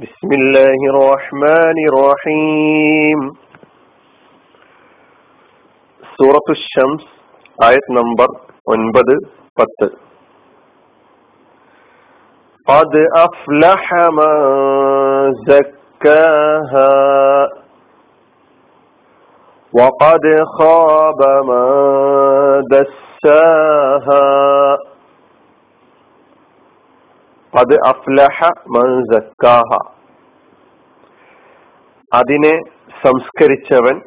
بسم الله الرحمن الرحيم. سورة الشمس آية نمبر 9 قد أفلح من زكاها وقد خاب من دساها അത് അഫ്ലഹ മൻസക്കാഹ അതിനെ സംസ്കരിച്ചവൻ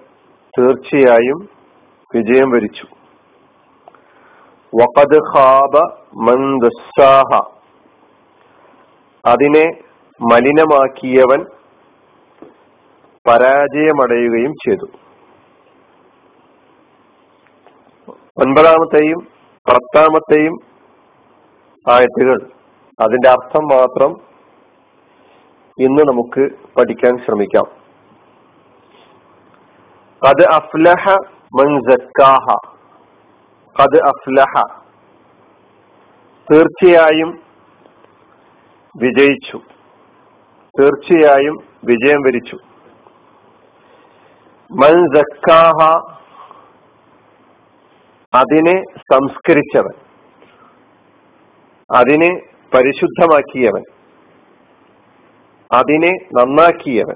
തീർച്ചയായും വിജയം വരിച്ചു. വഖദ് ഖാബ മന്ദസാഹ അതിനെ മലിനമാക്കിയവൻ പരാജയമടയുകയും ചെയ്തു. ഒൻപതാമത്തെയും പത്താമത്തെയും ആയത്തുകൾ അതിന്റെ അർത്ഥം മാത്രം ഇന്ന് നമുക്ക് പഠിക്കാൻ ശ്രമിക്കാം. അത് അഫ്ലഹ മൻസക്കാഹ അത് അഫ്ലഹ. തീർച്ചയായും വിജയിച്ചു. തീർച്ചയായും വിജയം വരിച്ചു. മൻസക്കാഹ അതിനെ സംസ്കരിച്ചവൻ. അതിനെ പരിശുദ്ധമാക്കിയവൻ. അതിനെ നന്നാക്കിയവൻ.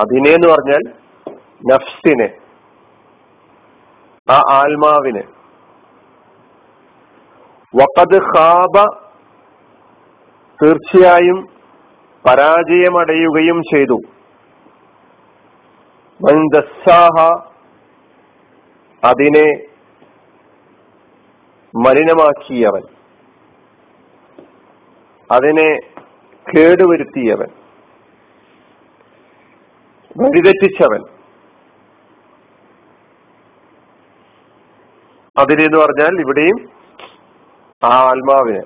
അതിനെ എന്ന് പറഞ്ഞാൽ നഫ്സിനെ ആ ആത്മാവിനെ. വഖദ് ഖാബ തീർച്ചയായും പരാജയമടയുകയും ചെയ്തു. അതിനെ മലിനമാക്കിയവൻ. അതിനെ കേടുവരുത്തിയവൻ വഴിതെറ്റിച്ചവൻ. അതിനെന്ന് പറഞ്ഞാൽ ഇവിടെയും ആ ആത്മാവിന്.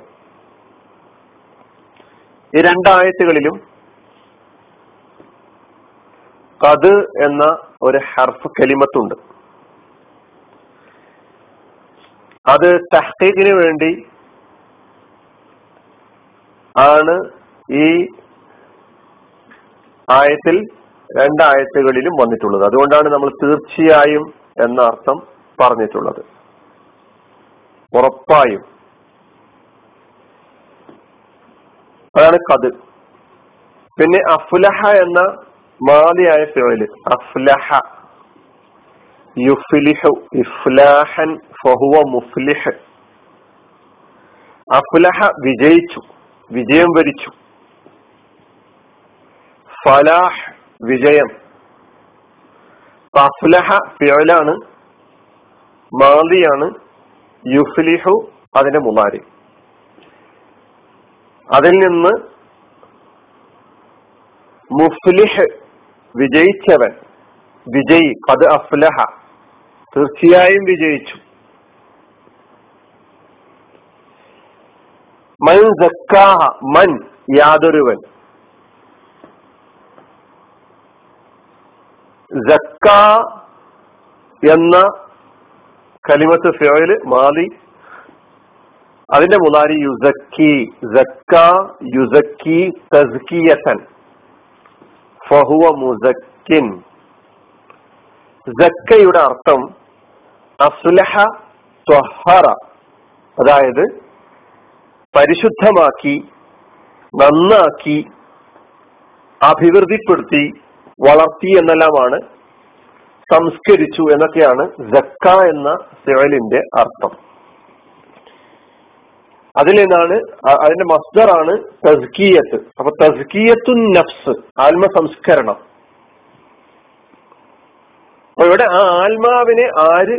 ഈ രണ്ടായത്തുകളിലും കത് എന്ന ഒരു ഹർഫ് കലിമത്തുണ്ട്. അത് തഹ്ഖീഖിന് വേണ്ടി ആണ് ഈ ആയത്തിൽ രണ്ടായത്തുകളിലും വന്നിട്ടുള്ളത്. അതുകൊണ്ടാണ് നമ്മൾ തീർച്ചയായും എന്ന അർത്ഥം പറഞ്ഞിട്ടുള്ളത്. ഉറപ്പായും. അതാണ് കത്. പിന്നെ അഫ്ലഹ എന്ന മാതിയായ ഫിറയിൽ അഫ്ലഹ. യുഫ്ലിഹു ഇഫ്ലാഹൻ ഫഹുവ മുഫ്ലിഹ്. അഫ്ലഹ വിജയിച്ചു. വിജയം വരിച്ചു. ഫലാഹ് വിജയം. അഫ്ലഹ ഫിഴലാണ് മാതിയാണ് യുഫ്ലിഹു അതിന്റെ മുമാരി. അതിൽ നിന്ന് മുഫ്ലിഹ് വിജയിച്ചവൻ വിജയി അത് അഫ്ലഹ തീർച്ചയായും വിജയിച്ചു. മൻ സക്കാഹ മൻ യാതൊരുവൻ. സക്ക എന്ന കലിമത്ത് ഫിയോയിൽ മാലി അതിന്റെ മുതാരി യുസക്കി സക്ക യുസക്കി തസ്കിയസൻ ഫഹുവ മുസക്കിൻ. സക്കയുടെ അർത്ഥം അസുലഹ ത്വഹറ അതായത് പരിശുദ്ധമാക്കി നന്നാക്കി അഭിവൃദ്ധിപ്പെടുത്തി വളർത്തി എന്നെല്ലാമാണ് സംസ്കരിച്ചു എന്നൊക്കെയാണ് ജക്ക എന്ന സെവലിന്റെ അർത്ഥം. അതിൽ നിന്നാണ് അതിന്റെ മസ്ദറാണ് തസ്കീയത്ത്. അപ്പൊ തസ്കീയത്തു നഫ്സ് ആത്മസംസ്കരണം. അപ്പൊ ഇവിടെ ആ ആത്മാവിനെ ആര്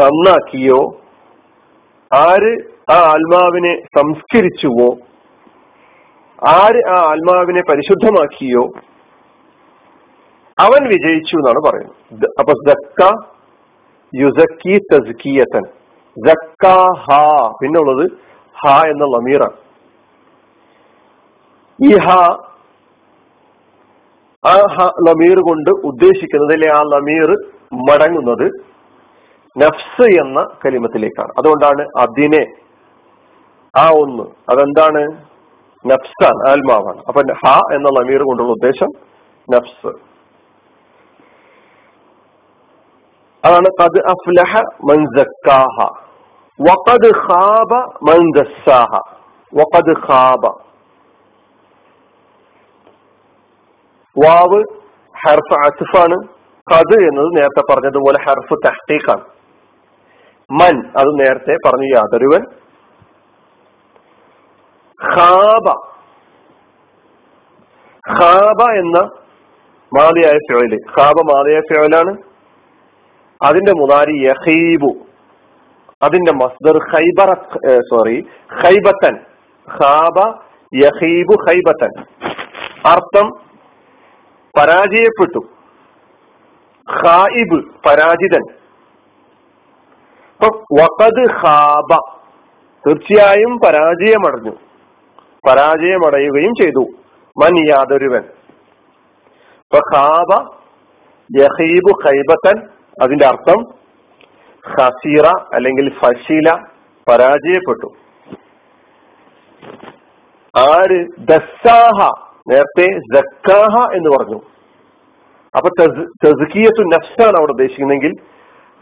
നന്നാക്കിയോ ആര് ആ ആത്മാവിനെ സംസ്കരിച്ചുവോ ആര് ആ ആത്മാവിനെ പരിശുദ്ധമാക്കിയോ അവൻ വിജയിച്ചു എന്നാണ് പറയുന്നത്. അപ്പൊ ജക്ക യുസക്കി തസ്കിയത്തൻ ജക്ക ഹ പിന്നുള്ളത് ഹ എന്ന ലമീറാണ്. ഈ ഹ ആ ഹ ലമീർ കൊണ്ട് ഉദ്ദേശിക്കുന്നത് അല്ലെ ആ ലമീർ മടങ്ങുന്നത് നഫ്സ് എന്ന കലിമത്തിലേക്കാണ്. അതുകൊണ്ടാണ് അതിനെ ആ ഒന്ന്. അതെന്താണ്? നഫ്സാൻ ആത്മാവാണ് അപ്പൊ ഹ എന്ന ലമീർ കൊണ്ടുള്ള ഉദ്ദേശം നഫ്സ്. അതാണ് കത് അഫ്ലഹ മൻസക്കാഹ വക്കത് ഖാബ മൻ ദസ്സാഹ വഖദ് ഖാബ. വാവ് ഹർഫ് അസ്ഫാണ്. കത് എന്നത് നേരത്തെ പറഞ്ഞതുപോലെ ഹർഫ് തഹ്തീഖാണ് മൻ അത് നേരത്തെ പറഞ്ഞു യാതൊരുവൻ. ഖാബ. ഖാബ എന്ന മാതിയായ ഫിയോയിൽ ഖാബ മാതിയായ ഫിയോയിലാണ് അതിന്റെ മുതാരി യഹീബു അതിന്റെ മസ്ദർ ഖൈബറ സോറി ഖൈബത്തൻ. ഖാബ യഹീബു ഖൈബത്തൻ. അർത്ഥം പരാജയപ്പെട്ടു. ഖായിബ് പരാജിതൻ. വഖദ് ഖാബ. തീർച്ചയായും പരാജയമടഞ്ഞു. പരാജയമടയുകയും ചെയ്തു. മൻ യാതൊരുവൻ. അതിന്റെ അർത്ഥം ഹസീറ അല്ലെങ്കിൽ ഫശീല പരാജയപ്പെട്ടു. ആര്? ദസ്സാഹ നേരത്തെ എന്ന് പറഞ്ഞു. അപ്പൊ തസ്കിയത്തു നഫ്സാണ് അവിടെ ഉദ്ദേശിക്കുന്നെങ്കിൽ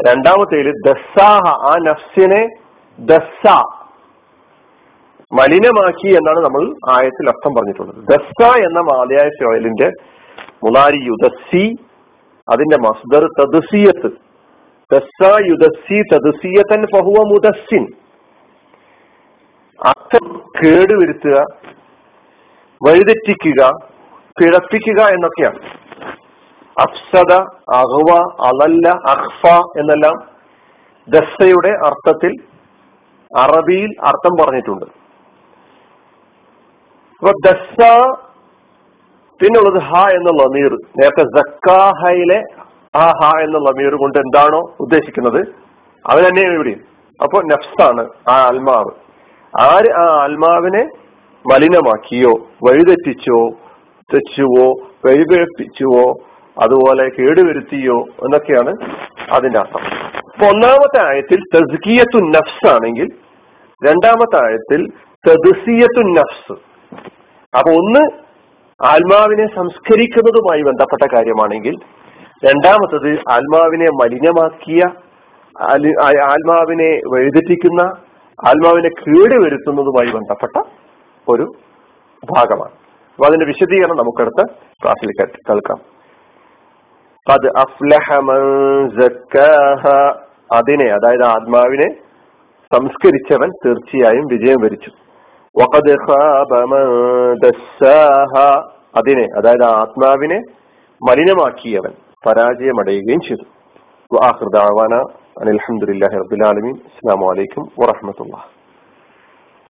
രണ്ടാമത്തേൽ ദസ്സാഹ ആ നഫ്സിനെ ദസ്സ മലിനമാക്കി എന്നാണ് നമ്മൾ ആയത്തിൽ അർത്ഥം പറഞ്ഞിട്ടുള്ളത്. ദസ്സ എന്ന മാലയായ ഷോയലിന്റെ മുലാരി യുദസ്സി അതിന്റെ മസ്ദർ തദുസിയത്ത്. ദസ്സ യുദസ്സി തദുസിയത്തൻ ഫഹുവ മുദസ്സിൻ. അർത്ഥം കേടുവരുത്തുക വഴിതെറ്റിക്കുക പിഴപ്പിക്കുക എന്നൊക്കെയാണ്. അഫ്സദ അഹ്വ അലല്ല അഹ്ഫ എന്നെല്ലാം ദസ്സയുടെ അർത്ഥത്തിൽ അറബിയിൽ അർത്ഥം പറഞ്ഞിട്ടുണ്ട്. അപ്പൊ ദസ്സ പിന്നുള്ളത് ഹ എന്നുള്ള നീർ നേരത്തെ ജക്കാഹയിലെ ആ ഹ എന്നുള്ള നീർ കൊണ്ട് എന്താണോ ഉദ്ദേശിക്കുന്നത്? അവൻ തന്നെയാണ് ഇവിടെ. അപ്പൊ നഫ്സാണ് ആ ആത്മാവ് ആര് ആ ആത്മാവിനെ മലിനമാക്കിയോ വഴിതെറ്റിച്ചോ തെച്ചുവോ വഴിപേപ്പിച്ചുവോ അതുപോലെ കേടുവരുത്തിയോ എന്നൊക്കെയാണ് അതിന്റെ അർത്ഥം. അപ്പൊ ഒന്നാമത്തെ ആയത്തിൽ തസ്കിയത്തു നഫ്സ് ആണെങ്കിൽ രണ്ടാമത്തെ ആയത്തിൽ തദ്സിയത്തു നഫ്സ്. അപ്പൊ ഒന്ന് ആത്മാവിനെ സംസ്കരിക്കുന്നതുമായി ബന്ധപ്പെട്ട കാര്യമാണെങ്കിൽ രണ്ടാമത്തത് ആത്മാവിനെ മലിനമാക്കിയ ആത്മാവിനെ വഴിതെറ്റിക്കുന്ന ആത്മാവിനെ കേടുവരുത്തുന്നതുമായി ബന്ധപ്പെട്ട ഒരു ഭാഗമാണ്. അപ്പൊ അതിന്റെ വിശദീകരണം നമുക്കടുത്ത ക്ലാസ്സിൽ കേൾക്കാം. അത് അതിനെ അതായത് ആത്മാവിനെ സംസ്കരിച്ചവൻ തീർച്ചയായും വിജയം വരിച്ചു. അതിനെ അതായത് ആത്മാവിനെ മലിനമാക്കിയവൻ പരാജയമടയുകയും ചെയ്തു. വാഹൃദാവാന അനിൽഹമുല്ലാഹി അസ്സാം വലൈക്കും വറഹമത്തുള്ള